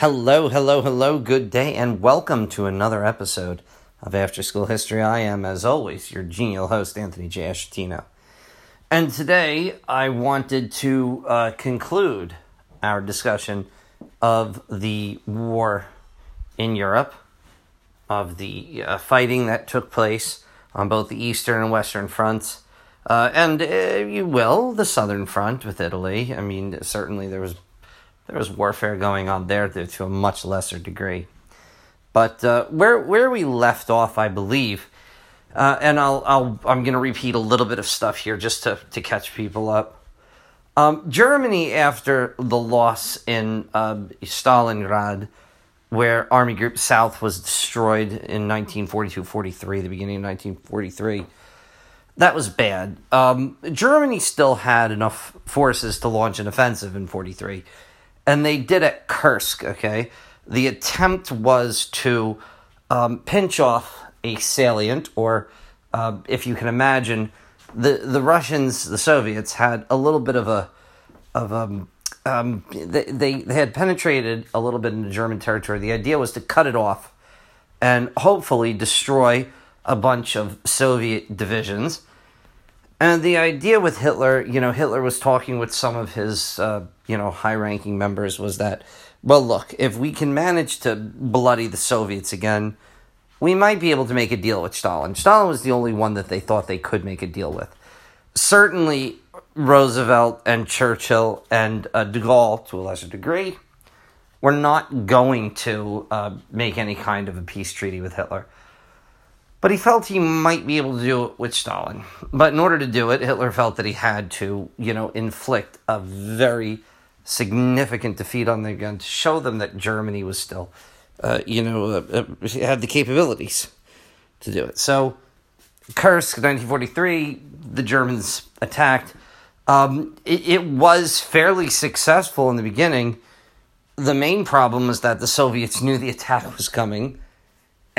Hello, hello, hello, good day, and welcome to another episode of After School History. I am, as always, your genial host, Anthony J. Ashatino. And today I wanted to uh, conclude our discussion of the war in Europe, of the uh, fighting that took place on both the Eastern and Western fronts, uh, and, uh, you will, the Southern front with Italy. I mean, certainly there was there was warfare going on there to a much lesser degree. But uh, where where we left off, I believe, uh, and I'll I'll I'm going to repeat a little bit of stuff here just to to catch people up. Um, Germany, after the loss in uh, Stalingrad, where Army Group South was destroyed in 1942-43, the beginning of 1943, that was bad. Um, Germany still had enough forces to launch an offensive in 43 and they did at Kursk, okay? The attempt was to um, pinch off a salient, or uh, if you can imagine, the, the Russians, the Soviets, had a little bit of a, of a, um, they, they, they had penetrated a little bit into German territory. The idea was to cut it off and hopefully destroy a bunch of Soviet divisions and the idea with Hitler, you know, Hitler was talking with some of his, uh, you know, high ranking members was that, well, look, if we can manage to bloody the Soviets again, we might be able to make a deal with Stalin. Stalin was the only one that they thought they could make a deal with. Certainly, Roosevelt and Churchill and uh, de Gaulle, to a lesser degree, were not going to uh, make any kind of a peace treaty with Hitler. But he felt he might be able to do it with Stalin. But in order to do it, Hitler felt that he had to, you know, inflict a very significant defeat on them again to show them that Germany was still, uh, you know, uh, uh, had the capabilities to do it. So, Kursk, 1943, the Germans attacked. Um, it, it was fairly successful in the beginning. The main problem was that the Soviets knew the attack was coming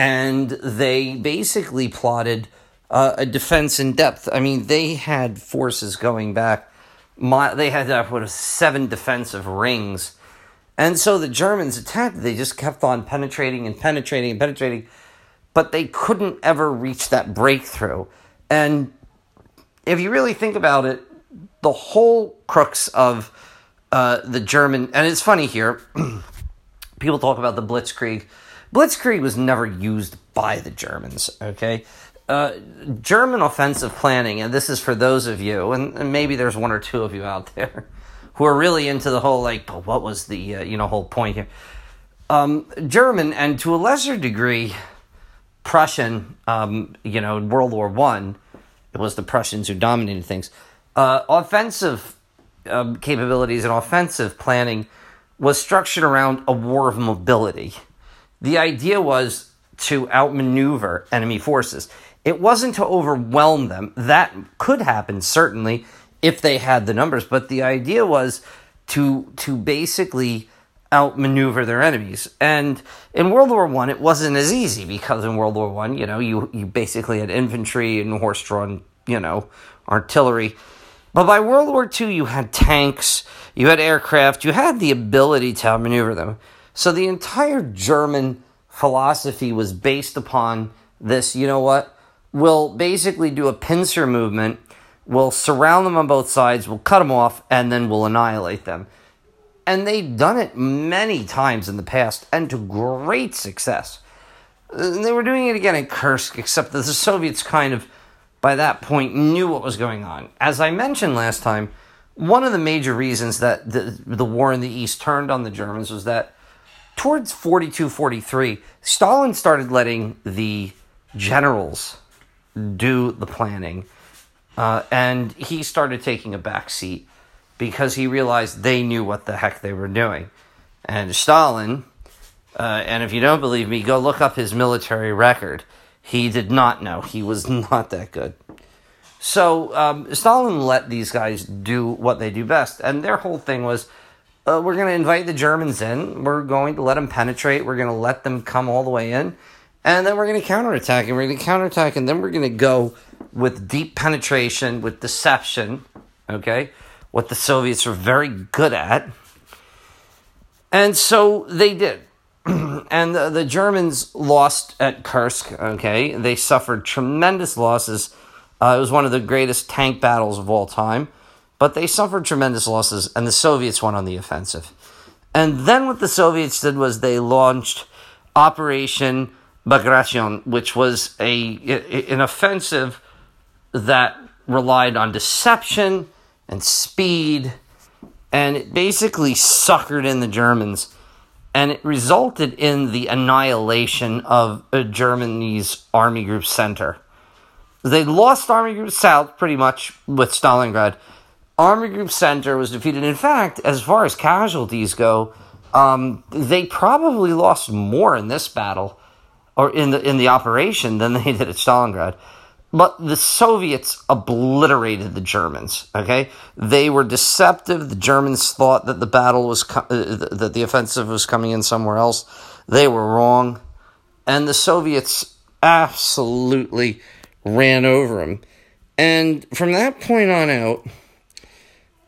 and they basically plotted uh, a defense in depth. I mean, they had forces going back. My, they had uh, what seven defensive rings, and so the Germans attacked. They just kept on penetrating and penetrating and penetrating, but they couldn't ever reach that breakthrough. And if you really think about it, the whole crux of uh, the German and it's funny here. people talk about the Blitzkrieg Blitzkrieg was never used by the Germans, okay? Uh, German offensive planning, and this is for those of you, and, and, maybe there's one or two of you out there who are really into the whole, like, but what was the, uh, you know, whole point here? Um, German, and to a lesser degree, Prussian, um, you know, in World War One, it was the Prussians who dominated things. Uh, offensive um, capabilities and offensive planning was structured around a war of mobility the idea was to outmaneuver enemy forces. It wasn't to overwhelm them. That could happen, certainly, if they had the numbers, but the idea was to to basically outmaneuver their enemies. And in World War One, it wasn't as easy because in World War One, you know, you you basically had infantry and horse-drawn, you know, artillery. But by World War II, you had tanks, you had aircraft, you had the ability to outmaneuver them. So the entire German philosophy was based upon this, you know what? We'll basically do a pincer movement, we'll surround them on both sides, we'll cut them off, and then we'll annihilate them. And they've done it many times in the past and to great success. And they were doing it again in Kursk, except that the Soviets kind of, by that point, knew what was going on. As I mentioned last time, one of the major reasons that the, the war in the East turned on the Germans was that towards 42 43, Stalin started letting the generals do the planning. Uh, and he started taking a back seat because he realized they knew what the heck they were doing. And Stalin, uh, and if you don't believe me, go look up his military record. He did not know. He was not that good. So um, Stalin let these guys do what they do best. And their whole thing was uh, we're going to invite the Germans in. We're going to let them penetrate. We're going to let them come all the way in. And then we're going to counterattack. And we're going to counterattack. And then we're going to go with deep penetration, with deception. Okay? What the Soviets are very good at. And so they did. and the, the, Germans lost at Kursk, okay? They suffered tremendous losses. Uh, it was one of the greatest tank battles of all time. But they suffered tremendous losses, and the Soviets went on the offensive. And then what the Soviets did was they launched Operation Bagration, which was a an offensive that relied on deception and speed, and it basically suckered in the Germans, and it resulted in the annihilation of uh, Germany's Army Group Center. They lost Army Group South pretty much with Stalingrad. Army Group Center was defeated. In fact, as far as casualties go, um, they probably lost more in this battle or in the in the operation than they did at Stalingrad. But the Soviets obliterated the Germans. Okay, they were deceptive. The Germans thought that the battle was co- uh, that the offensive was coming in somewhere else. They were wrong, and the Soviets absolutely ran over them. And from that point on out,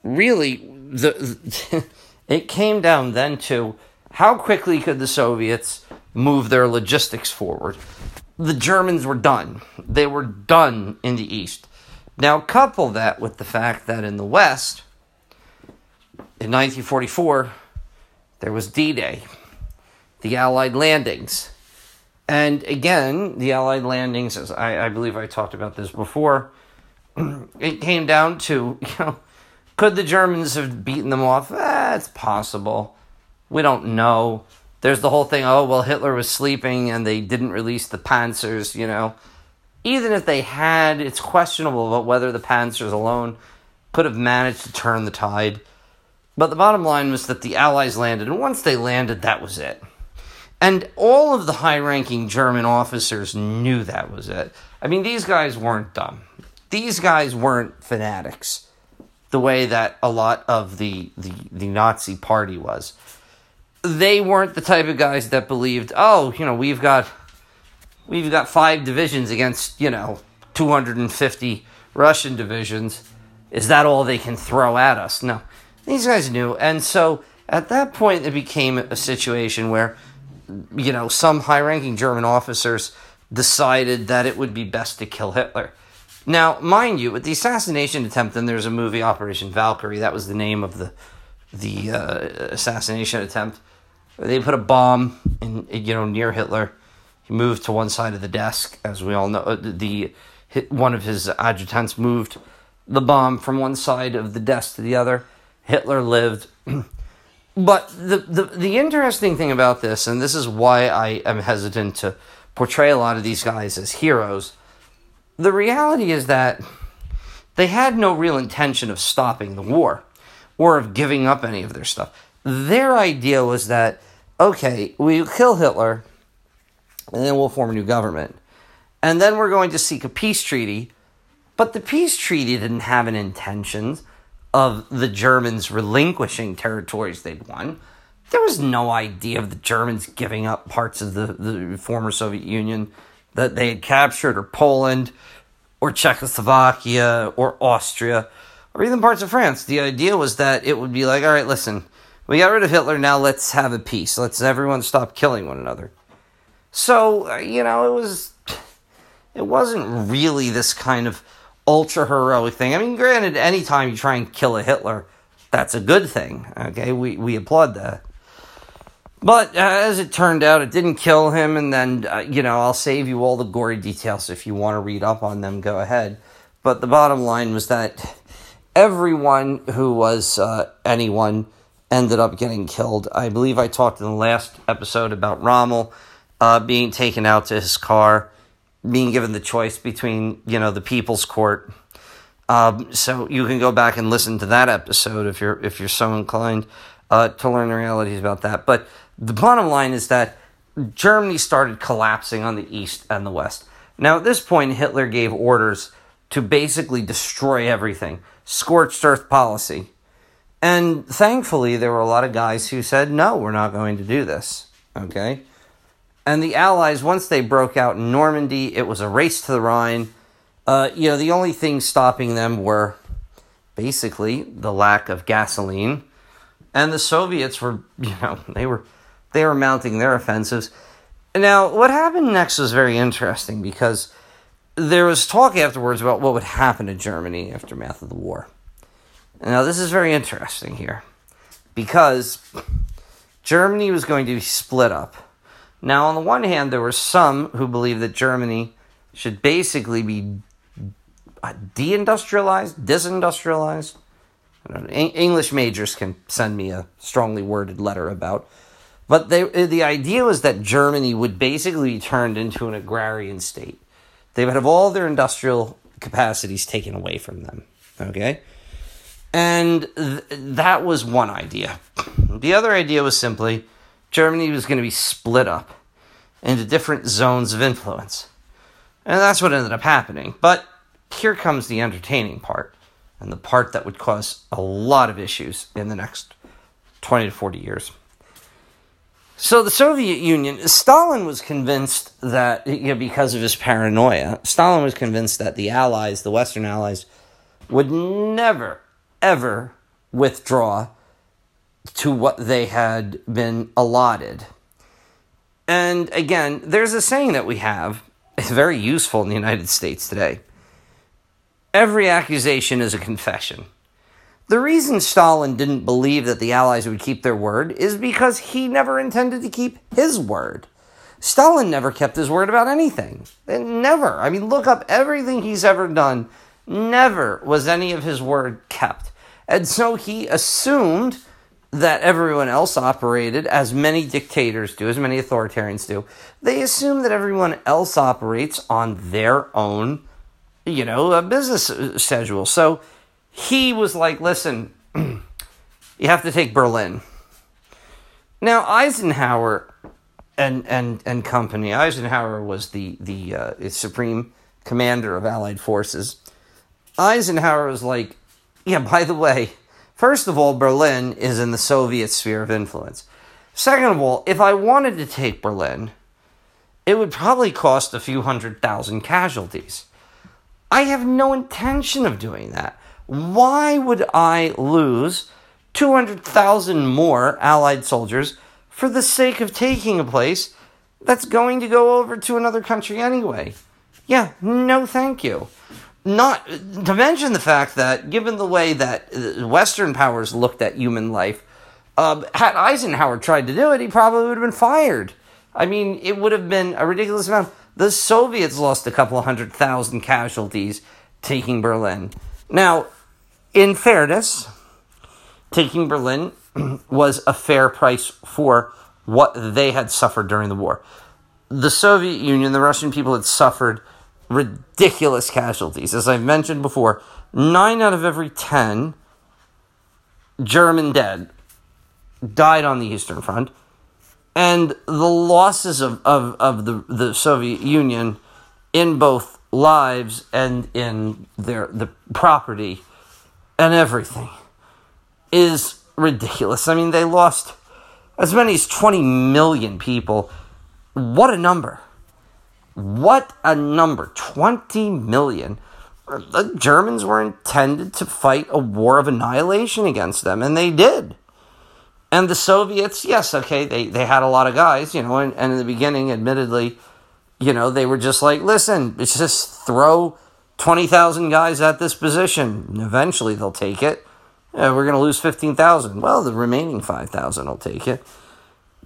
really, the it came down then to how quickly could the Soviets move their logistics forward. The Germans were done. They were done in the East. Now, couple that with the fact that in the West, in 1944, there was D Day, the Allied landings. And again, the Allied landings, as I, I believe I talked about this before, it came down to, you know, could the Germans have beaten them off? That's possible. We don't know. There's the whole thing oh well hitler was sleeping and they didn't release the panzers you know. Even if they had it's questionable about whether the panzers alone could have managed to turn the tide. But the bottom line was that the allies landed and once they landed that was it. And all of the high ranking german officers knew that was it. I mean these guys weren't dumb. These guys weren't fanatics the way that a lot of the, the, the nazi party was they weren't the type of guys that believed, oh, you know, we've got we've got five divisions against, you know, 250 Russian divisions. Is that all they can throw at us? No. These guys knew. And so at that point, it became a situation where, you know, some high ranking German officers decided that it would be best to kill Hitler. Now, mind you, with the assassination attempt, and there's a movie, Operation Valkyrie, that was the name of the, the uh, assassination attempt they put a bomb in, you know, near Hitler. He moved to one side of the desk, as we all know. Uh, the one of his adjutants moved the bomb from one side of the desk to the other. Hitler lived. but the, the the interesting thing about this, and this is why I am hesitant to portray a lot of these guys as heroes, the reality is that they had no real intention of stopping the war or of giving up any of their stuff. Their idea was that, okay, we kill Hitler, and then we'll form a new government. And then we're going to seek a peace treaty. But the peace treaty didn't have an intention of the Germans relinquishing territories they'd won. There was no idea of the Germans giving up parts of the, the former Soviet Union that they had captured, or Poland, or Czechoslovakia, or Austria, or even parts of France. The idea was that it would be like, all right, listen, we got rid of Hitler, now let's have a peace. Let's everyone stop killing one another. So, uh, you know, it was it wasn't really this kind of ultra heroic thing. I mean, granted, anytime you try and kill a Hitler, that's a good thing. Okay, we we applaud that. But uh, as it turned out, it didn't kill him, and then uh, you know I'll save you all the gory details if you want to read up on them. Go ahead. But the bottom line was that everyone who was uh, anyone ended up getting killed. I believe I talked in the last episode about Rommel uh, being taken out to his car, being given the choice between, you know, the People's Court. Um, so you can go back and listen to that episode if you're if you're so inclined uh, to learn the realities about that. But the bottom line is that Germany started collapsing on the east and the west. Now at this point, Hitler gave orders to basically destroy everything, scorched earth policy. And thankfully, there were a lot of guys who said, no, we're not going to do this. Okay? And the Allies, once they broke out in Normandy, it was a race to the Rhine. Uh, you know, the only things stopping them were basically the lack of gasoline and the Soviets were, you know, they were they were mounting their offensives. Now, what happened next was very interesting because there was talk afterwards about what would happen to Germany aftermath of the war. Now, this is very interesting here because Germany was going to be split up. Now, on the one hand, there were some who believed that Germany should basically be uh, deindustrialized, disindustrialized. English majors can send me a strongly worded letter about. But they, uh, the idea was that Germany would basically be turned into an agrarian state. They would have all their industrial capacities taken away from them. Okay? And th- that was one idea. The other idea was simply Germany was going to be split up into different zones of influence. And that's what ended up happening. But here comes the entertaining part, and the part that would cause a lot of issues in the next 20 to 40 years. So the Soviet Union, Stalin was convinced that, you know, because of his paranoia, Stalin was convinced that the Allies, the Western Allies, would never, ever withdraw to what they had been allotted. And again, there's a saying that we have, it's very useful in the United States today. Every accusation is a confession. The reason Stalin didn't believe that the Allies would keep their word is because he never intended to keep his word. Stalin never kept his word about anything. Never. I mean, look up everything he's ever done. Never was any of his word kept. And so he assumed that everyone else operated as many dictators do, as many authoritarians do. They assume that everyone else operates on their own, you know, a business schedule. So he was like, listen, you have to take Berlin. Now, Eisenhower and, and, and company, Eisenhower was the, the uh, supreme commander of Allied forces. Eisenhower was like, yeah, by the way, first of all, Berlin is in the Soviet sphere of influence. Second of all, if I wanted to take Berlin, it would probably cost a few hundred thousand casualties. I have no intention of doing that. Why would I lose 200,000 more Allied soldiers for the sake of taking a place that's going to go over to another country anyway? Yeah, no thank you. Not to mention the fact that, given the way that Western powers looked at human life, uh, had Eisenhower tried to do it, he probably would have been fired. I mean, it would have been a ridiculous amount. The Soviets lost a couple of hundred thousand casualties taking Berlin. Now, in fairness, taking Berlin was a fair price for what they had suffered during the war. The Soviet Union, the Russian people had suffered ridiculous casualties. As I've mentioned before, nine out of every ten German dead died on the Eastern Front. And the losses of, of, of the, the Soviet Union in both lives and in their the property and everything is ridiculous. I mean, they lost as many as 20 million people. What a number! What a number! 20 million. The Germans were intended to fight a war of annihilation against them, and they did. And the Soviets, yes, okay, they, they had a lot of guys, you know, and, and in the beginning, admittedly, you know, they were just like, listen, it's just throw 20,000 guys at this position. Eventually they'll take it. Yeah, we're going to lose 15,000. Well, the remaining 5,000 will take it.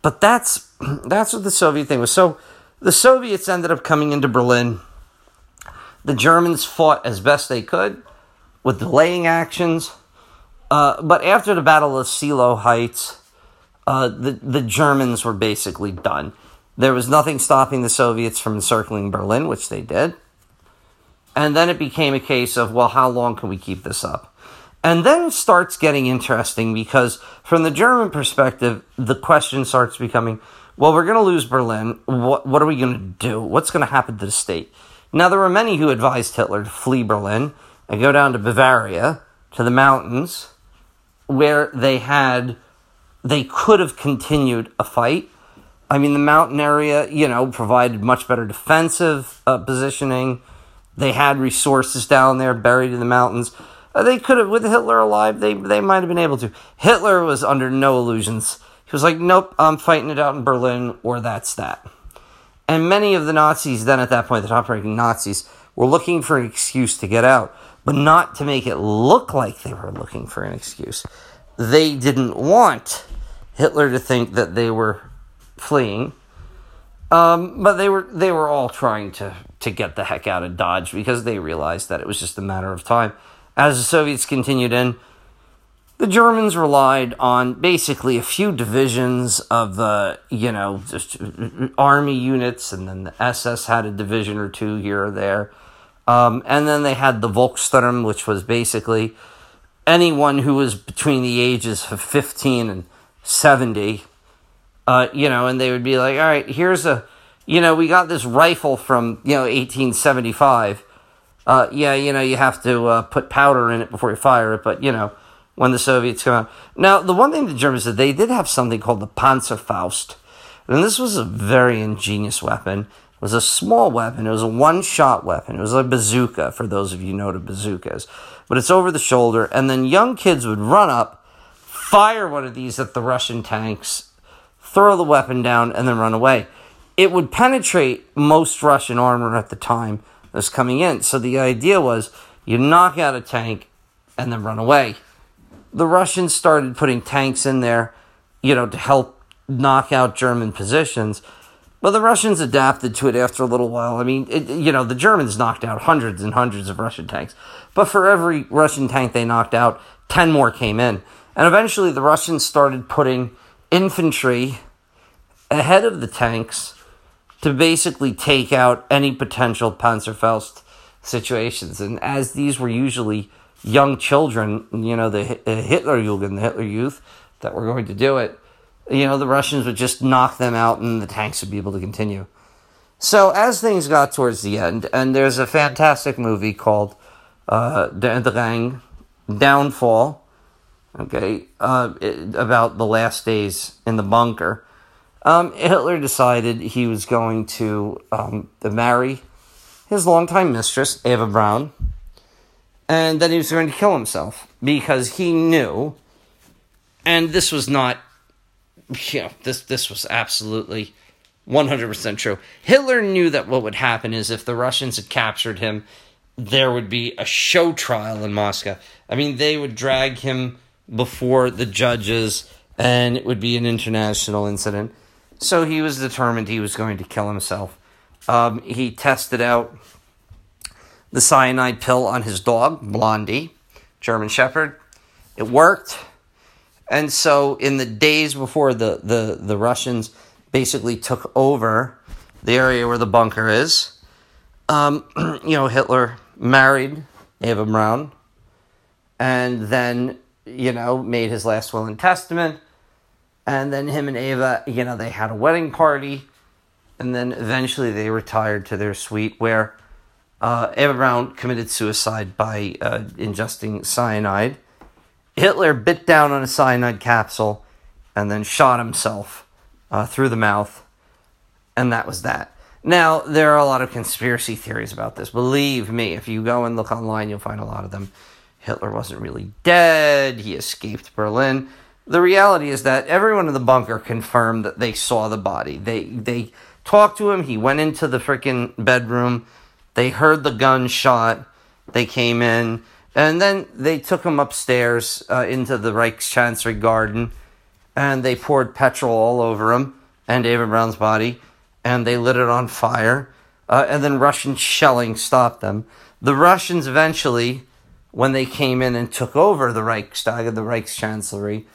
But that's that's what the Soviet thing was. So the Soviets ended up coming into Berlin. The Germans fought as best they could with delaying actions. Uh, but after the Battle of Seelow Heights, uh, the, the Germans were basically done. There was nothing stopping the Soviets from encircling Berlin, which they did. And then it became a case of, well, how long can we keep this up? And then starts getting interesting because, from the German perspective, the question starts becoming, well, we're going to lose Berlin. What, what are we going to do? What's going to happen to the state? Now, there were many who advised Hitler to flee Berlin and go down to Bavaria, to the mountains, where they had, they could have continued a fight I mean, the mountain area, you know, provided much better defensive uh, positioning. They had resources down there buried in the mountains. Uh, they could have, with Hitler alive, they, they might have been able to. Hitler was under no illusions. He was like, nope, I'm fighting it out in Berlin, or that's that. And many of the Nazis, then at that point, the top ranking Nazis, were looking for an excuse to get out, but not to make it look like they were looking for an excuse. They didn't want Hitler to think that they were fleeing. Um, but they were they were all trying to to get the heck out of Dodge because they realized that it was just a matter of time. As the Soviets continued in, the Germans relied on basically a few divisions of the, you know, just uh, uh, uh, army units, and then the SS had a division or two here or there. Um, and then they had the Volkssturm, which was basically anyone who was between the ages of 15 and 70. Uh, you know, and they would be like, all right, here's a, you know, we got this rifle from, you know, 1875. Uh, yeah, you know, you have to uh, put powder in it before you fire it, but, you know, when the Soviets come out. Now, the one thing the Germans did, they did have something called the Panzerfaust. And this was a very ingenious weapon. It was a small weapon. It was a one-shot weapon. It was a bazooka, for those of you know what a bazooka is. But it's over the shoulder, and then young kids would run up, fire one of these at the Russian tanks, throw the weapon down, and then run away. It would penetrate most Russian armor at the time that was coming in. So the idea was you knock out a tank and then run away the Russians started putting tanks in there, you know, to help knock out German positions. But the Russians adapted to it after a little while. I mean, it, you know, the Germans knocked out hundreds and hundreds of Russian tanks. But for every Russian tank they knocked out, 10 more came in. And eventually the Russians started putting infantry ahead of the tanks to basically take out any potential Panzerfaust situations. And as these were usually young children, you know, the Hitler Jugend, the Hitler Youth, that were going to do it, you know, the Russians would just knock them out and the tanks would be able to continue. So as things got towards the end, and there's a fantastic movie called uh, Der Untergang, Downfall, okay, uh, it, about the last days in the bunker. Um, Hitler decided he was going to um, marry his longtime mistress, Eva Braun, and that he was going to kill himself because he knew, and this was not, know, this this was absolutely 100% true. Hitler knew that what would happen is if the Russians had captured him, there would be a show trial in Moscow. I mean, they would drag him before the judges, and it would be an international incident. So he was determined he was going to kill himself. Um, he tested out the cyanide pill on his dog, Blondie, German Shepherd. It worked. And so, in the days before the, the, the Russians basically took over the area where the bunker is, um, you know, Hitler married Eva Braun and then, you know, made his last will and testament. And then him and Eva, you know, they had a wedding party. And then eventually they retired to their suite where uh, Eva Braun committed suicide by uh, ingesting cyanide. Hitler bit down on a cyanide capsule and then shot himself uh, through the mouth, and that was that. Now, there are a lot of conspiracy theories about this. Believe me, if you go and look online, you'll find a lot of them. Hitler wasn't really dead, he escaped Berlin. The reality is that everyone in the bunker confirmed that they saw the body. They they talked to him, he went into the freaking bedroom they heard the gunshot. They came in. And then they took him upstairs uh, into the Reichschancellery garden and they poured petrol all over him and Eva Braun's body and they lit it on fire. Uh, and then Russian shelling stopped them. The Russians eventually, when they came in and took over the Reichstag and the Reichschancellery,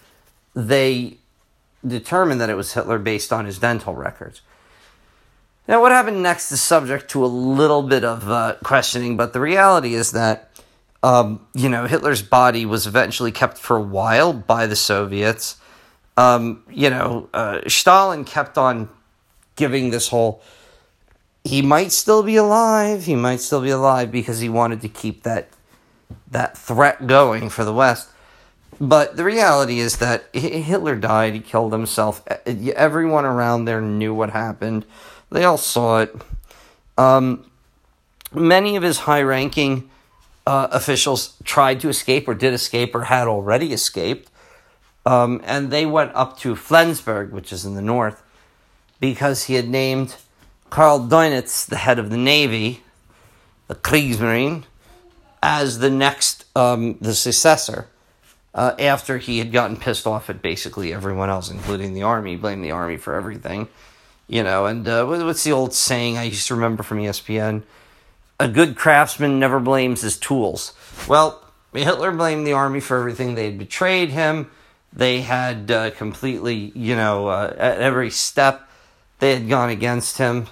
they determined that it was Hitler based on his dental records. Now, what happened next is subject to a little bit of uh, questioning, but the reality is that, um, you know, Hitler's body was eventually kept for a while by the Soviets. Um, you know, uh, Stalin kept on giving this whole he might still be alive, he might still be alive because he wanted to keep that that threat going for the West. But the reality is that Hitler died, he killed himself. Everyone around there knew what happened. They all saw it. Um, many of his high ranking uh, officials tried to escape or did escape or had already escaped. Um, and they went up to Flensburg, which is in the north, because he had named Karl Dönitz, the head of the Navy, the Kriegsmarine, as the next, um, the successor, uh, after he had gotten pissed off at basically everyone else, including the army, blamed the army for everything, you know. And uh, what's the old saying I used to remember from ESPN? A good craftsman never blames his tools. Well, Hitler blamed the army for everything. They had betrayed him. They had uh, completely, you know, uh, at every step, they had gone against him.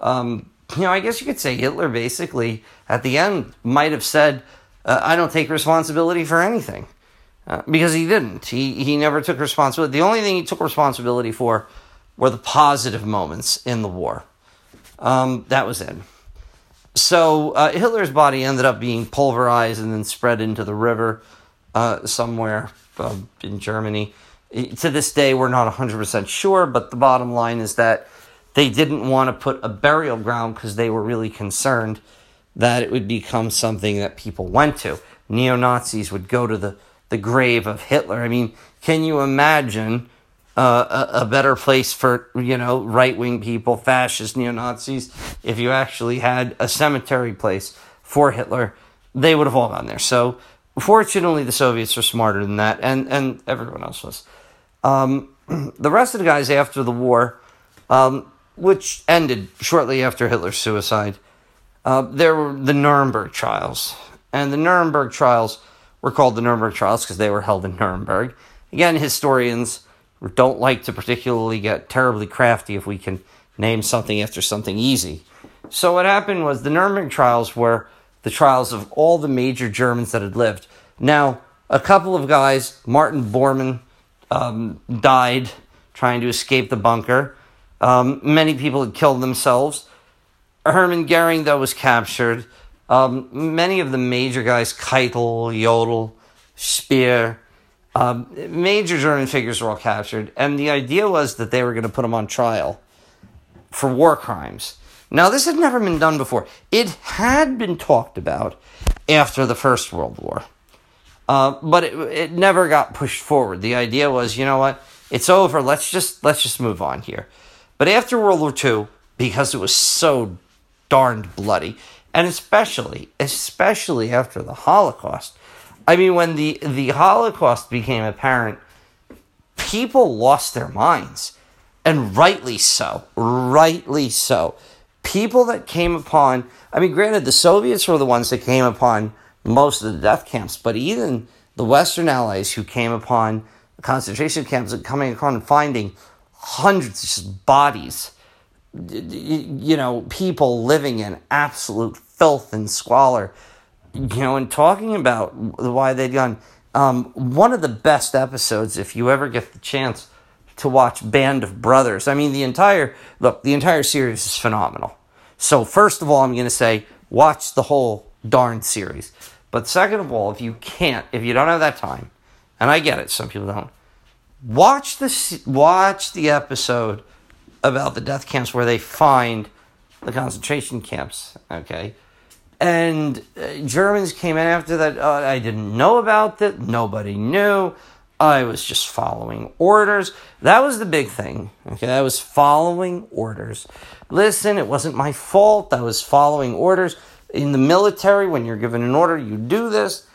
Um, you know, I guess you could say Hitler basically at the end might have said, uh, I don't take responsibility for anything. Uh, because he didn't. He, he never took responsibility. The only thing he took responsibility for were the positive moments in the war. Um, that was it. So uh, Hitler's body ended up being pulverized and then spread into the river uh, somewhere uh, in Germany. To this day, we're not 100% sure, but the bottom line is that they didn't want to put a burial ground because they were really concerned that it would become something that people went to. Neo Nazis would go to the, the grave of Hitler. I mean, can you imagine a, a, better place for, you know, right wing people, fascist neo Nazis, if you actually had a cemetery place for Hitler? They would have all gone there. So, fortunately, the Soviets were smarter than that, and, and everyone else was. Um, the rest of the guys after the war, um, which ended shortly after Hitler's suicide, uh, there were the Nuremberg trials. And the Nuremberg trials were called the Nuremberg trials because they were held in Nuremberg. Again, historians don't like to particularly get terribly crafty if we can name something after something easy. So, what happened was the Nuremberg trials were the trials of all the major Germans that had lived. Now, a couple of guys, Martin Bormann, um, died trying to escape the bunker. Um, many people had killed themselves. Hermann Goering, though, was captured. Um, many of the major guys, Keitel, Jodl, Speer, um, major German figures were all captured, and the idea was that they were going to put them on trial for war crimes. Now, this had never been done before. It had been talked about after the First World War, uh, but it, it never got pushed forward. The idea was, you know what, it's over. Let's just let's just move on here. But after World War II, because it was so darned bloody, and especially especially after the Holocaust, I mean, when the the Holocaust became apparent, people lost their minds, and rightly so. Rightly so. People that came upon, I mean, granted, the Soviets were the ones that came upon most of the death camps, but even the Western Allies who came upon concentration camps and coming upon and finding hundreds of bodies, you know, people living in absolute filth and squalor you know, and talking about why they'd gone, um, one of the best episodes, if you ever get the chance to watch Band of Brothers. I mean, the entire look, the entire series is phenomenal. So first of all, I'm going to say watch the whole darn series. But second of all, if you can't, if you don't have that time, and I get it, some people don't, watch the watch the episode about the death camps where they find the concentration camps. Okay and uh, Germans came in after that. Uh, I didn't know about that. Nobody knew. I was just following orders. That was the big thing. Okay, I was following orders. Listen, it wasn't my fault. I was following orders. In the military, when you're given an order, you do this.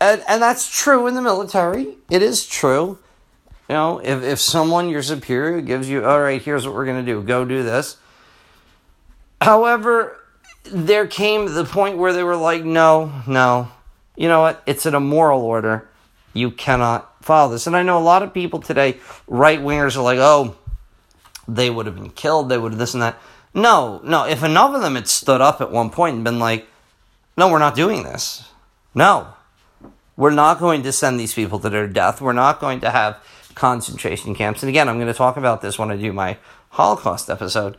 And, and that's true in the military. It is true. You know, if, if someone, your superior, gives you, all right, here's what we're going to do, go do this. However, there came the point where they were like, no, no, you know what? It's an immoral order. You cannot follow this. And I know a lot of people today, right wingers, are like, oh, they would have been killed. They would have this and that. No, no. If enough of them had stood up at one point and been like, no, we're not doing this. No, we're not going to send these people to their death. We're not going to have concentration camps. And again, I'm going to talk about this when I do my Holocaust episode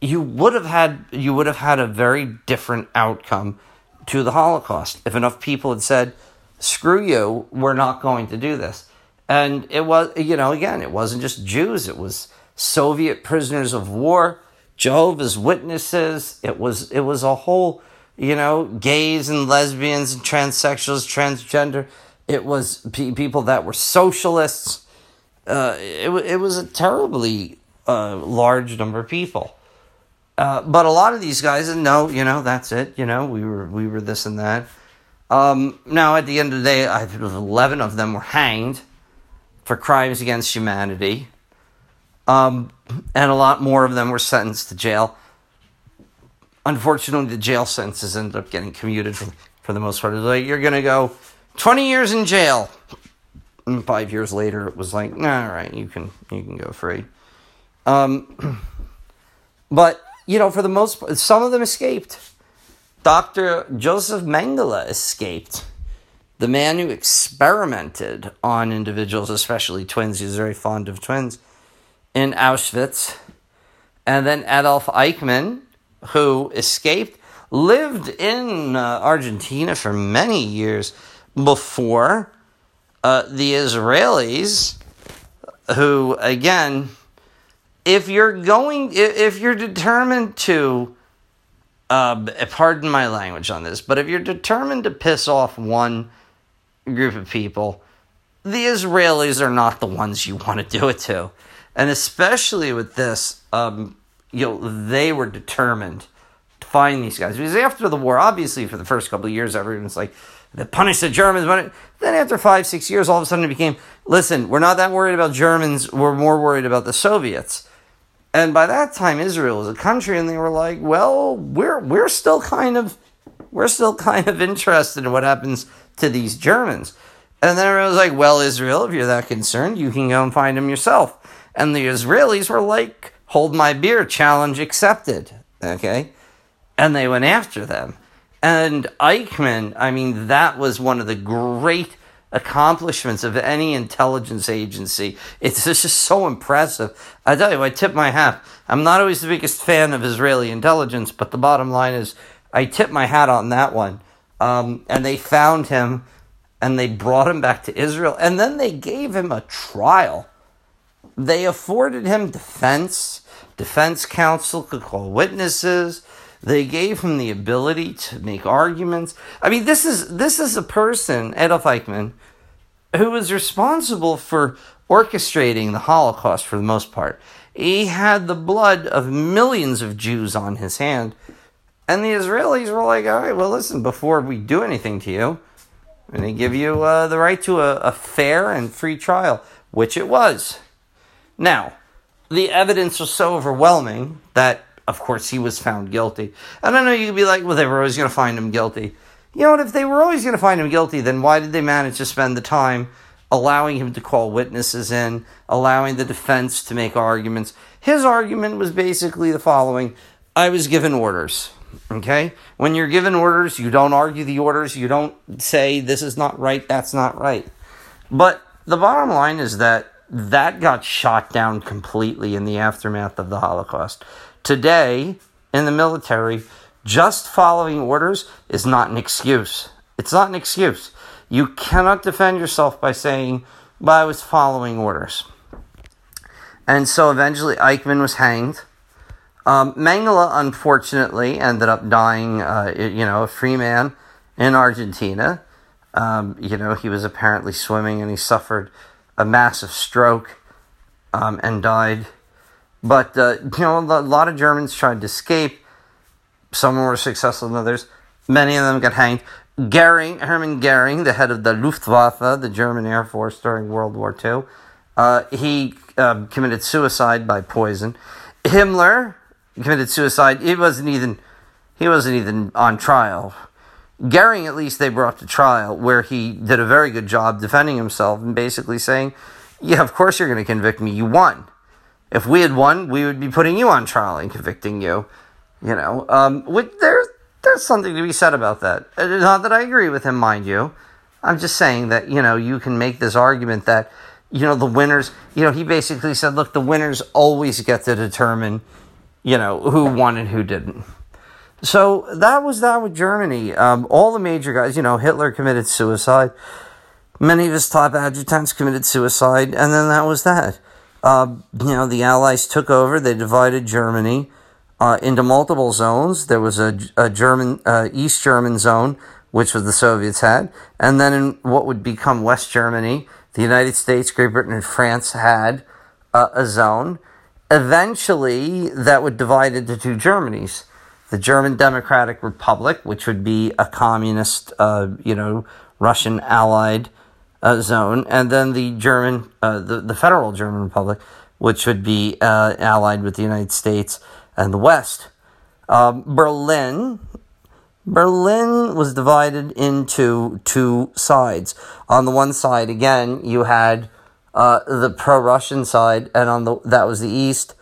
you would have had you would have had a very different outcome to the Holocaust if enough people had said, "Screw you, we're not going to do this." And it was, you know, again, it wasn't just Jews; it was Soviet prisoners of war, Jehovah's Witnesses. It was it was a whole you know, gays and lesbians and transsexuals, transgender. It was pe- people that were socialists. Uh, it, it was a terribly uh, large number of people. Uh, but a lot of these guys, and no, you know, that's it. You know, we were we were this and that. Um, now, at the end of the day, I think eleven of them were hanged for crimes against humanity, um, and a lot more of them were sentenced to jail. Unfortunately, the jail sentences ended up getting commuted for, for the most part. Like you're gonna go twenty years in jail. And five years later, it was like, nah, all right, you can you can go free. Um, but you know, for the most part, some of them escaped. Dr. Joseph Mengele escaped. The man who experimented on individuals, especially twins, he was very fond of twins, in Auschwitz. And then Adolf Eichmann, who escaped, lived in uh, Argentina for many years before uh, the Israelis, who, again, if you're going, if you're determined to, uh, pardon my language on this, but if you're determined to piss off one group of people, the Israelis are not the ones you want to do it to. And especially with this, um, you know, they were determined to find these guys. Because after the war, obviously, for the first couple of years, everyone's like, they punished the Germans. But then after five, six years, all of a sudden it became, listen, we're not that worried about Germans. We're more worried about the Soviets. And by that time, Israel was a country, and they were like, "Well, we're we're still kind of we're still kind of interested in what happens to these Germans." And then everyone was like, "Well, Israel, if you're that concerned, you can go and find them yourself." And the Israelis were like, "Hold my beer, challenge accepted." Okay, and they went after them. And Eichmann, I mean, that was one of the great accomplishments of any intelligence agency. It's just so impressive. I tell you, I tip my hat. I'm not always the biggest fan of Israeli intelligence, but the bottom line is I tip my hat on that one. Um, and they found him and they brought him back to Israel and then they gave him a trial. They afforded him defense. Defense counsel could call witnesses. They gave him the ability to make arguments. I mean, this is this is a person, Adolf Eichmann, who was responsible for orchestrating the Holocaust for the most part. He had the blood of millions of Jews on his hand. And the Israelis were like, all right, well, listen, before we do anything to you, and they give you uh, the right to a, a fair and free trial, which it was. Now, the evidence was so overwhelming that of course, he was found guilty. And I know you could be like, well, they were always going to find him guilty. You know what? If they were always going to find him guilty, then why did they manage to spend the time allowing him to call witnesses in, allowing the defense to make arguments? His argument was basically the following I was given orders. Okay? When you're given orders, you don't argue the orders, you don't say this is not right, that's not right. But the bottom line is that that got shot down completely in the aftermath of the Holocaust. Today, in the military, just following orders is not an excuse. It's not an excuse. You cannot defend yourself by saying, but I was following orders. And so eventually Eichmann was hanged. Um, Mengele, unfortunately, ended up dying, uh, you know, a free man in Argentina. Um, you know, he was apparently swimming and he suffered a massive stroke um, and died but, uh, you know, a lot of Germans tried to escape. Some were successful than others. Many of them got hanged. Goering, Hermann Goering, the head of the Luftwaffe, the German Air Force during World War II, uh, he uh, committed suicide by poison. Himmler committed suicide. He wasn't even he wasn't even on trial. Goering, at least, they brought to trial where he did a very good job defending himself and basically saying, "Yeah, of course you're going to convict me. You won." If we had won, we would be putting you on trial and convicting you. You know, um, there's there's something to be said about that. Uh, not that I agree with him, mind you. I'm just saying that you know you can make this argument that you know the winners. You know, he basically said, look, the winners always get to determine, you know, who won and who didn't. So that was that with Germany. Um, all the major guys, you know, Hitler committed suicide. Many of his top adjutants committed suicide, and then that was that. Uh, you know, the Allies took over, they divided Germany. uh, into multiple zones. There was a, a German, uh, East German zone, which was the Soviets had, and then in what would become West Germany, the United States, Great Britain, and France had uh, a zone. Eventually, that would divide into two Germanys. The German Democratic Republic, which would be a communist, uh, you know, Russian allied uh, zone, and then the German, uh, the, the Federal German Republic, which would be uh, allied with the United States and the West. Um, Berlin, Berlin was divided into two sides. On the one side, again, you had uh, the pro-Russian side, and on the that was the East,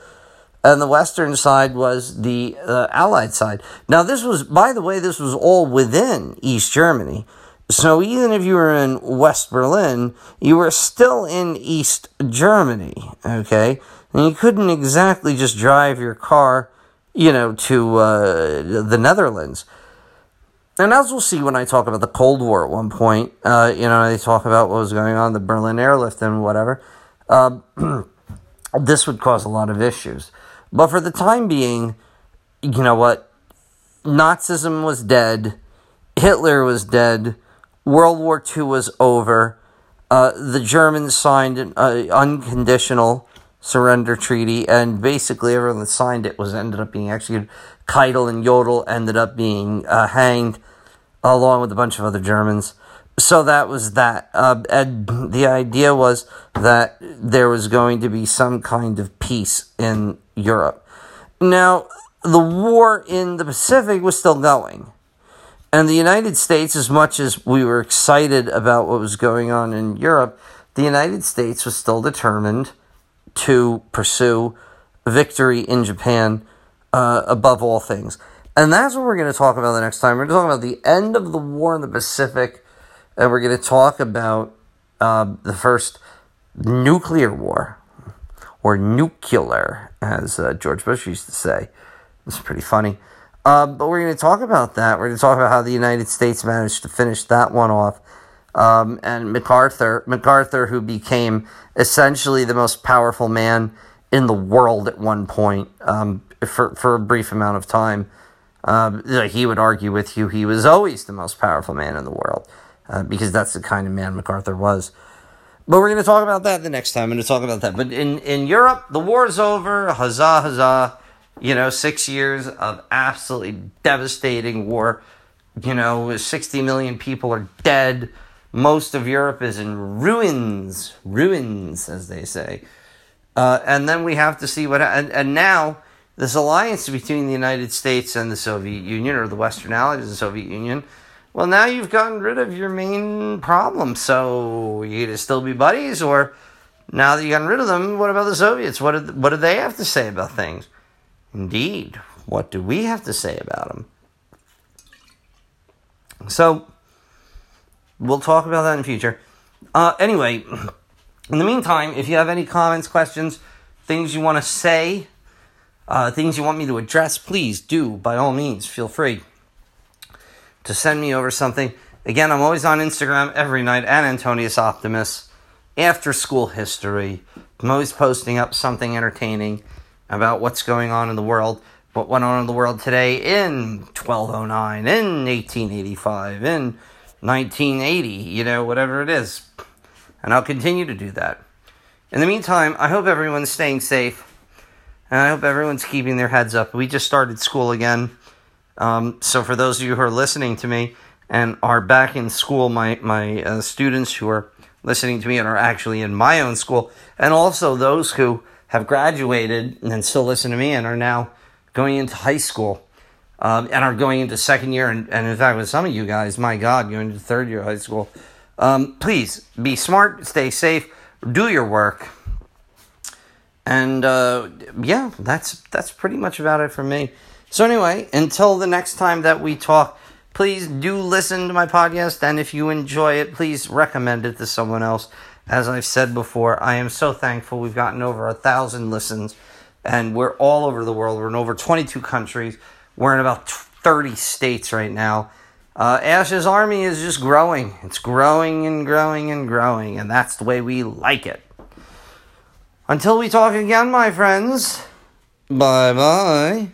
and the Western side was the uh, Allied side. Now, this was, by the way, this was all within East Germany. So even if you were in West Berlin, you were still in East Germany, okay? And you couldn't exactly just drive your car, you know, to uh, the Netherlands. And as we'll see when I talk about the Cold War at one point, uh, you know, they talk about what was going on, the Berlin airlift and whatever, uh, this would cause a lot of issues. But for the time being, you know what? Nazism was dead, Hitler was dead World War II was over. Uh, the Germans signed an uh, unconditional surrender treaty, and basically everyone that signed it was ended up being executed. Keitel and Jodl ended up being uh, hanged, along with a bunch of other Germans. So that was that. Uh, and the idea was that there was going to be some kind of peace in Europe. Now, the war in the Pacific was still going. And the United States, as much as we were excited about what was going on in Europe, the United States was still determined to pursue victory in Japan uh, above all things. And that's what we're going to talk about the next time. We're going to talk about the end of the war in the Pacific, and we're going to talk about uh, the first nuclear war, or nuclear, as uh, George Bush used to say. It's pretty funny. Uh, but we're going to talk about that. We're going to talk about how the United States managed to finish that one off. Um, and MacArthur, MacArthur, who became essentially the most powerful man in the world at one point um, for, for a brief amount of time. Um, he would argue with you he was always the most powerful man in the world uh, because that's the kind of man MacArthur was. But we're going to talk about that the next time. I'm going to talk about that. But in, in Europe, the war's over. Huzzah, huzzah you know, six years of absolutely devastating war. You know, 60 million people are dead. Most of Europe is in ruins, ruins, as they say. Uh, and then we have to see what, and, and now this alliance between the United States and the Soviet Union, or the Western Allies of the Soviet Union, well, now you've gotten rid of your main problem. So you to still be buddies, or now that you've gotten rid of them, what about the Soviets? What what do they have to say about things? Indeed. What do we have to say about them? So, we'll talk about that in future. Uh, anyway, in the meantime, if you have any comments, questions, things you want to say, uh, things you want me to address, please do, by all means, feel free to send me over something. Again, I'm always on Instagram every night at Antonius Optimus. After school history. I'm always posting up something entertaining about what's going on in the world, what went on in the world today in 1209, in 1885, in 1980, you know, whatever it is. And I'll continue to do that. In the meantime, I hope everyone's staying safe. And I hope everyone's keeping their heads up. We just started school again. Um, so, for those of you who are listening to me and are back in school, my, my uh, students who are listening to me and are actually in my own school, and also those who have graduated and still listen to me and are now going into high school um, and are going into second year. And, and in fact, with some of you guys, my God, going into third year of high school. Um, please be smart, stay safe, do your work. And uh, yeah, that's that's pretty much about it for me. So anyway, until the next time that we talk, please do listen to my podcast, and if you enjoy it, please recommend it to someone else. As I've said before, I am so thankful we've gotten over a thousand listens, and we're all over the world. We're in over 22 countries. We're in about 30 states right now. Uh, Ash's army is just growing. It's growing and growing and growing, and that's the way we like it. Until we talk again, my friends, bye bye.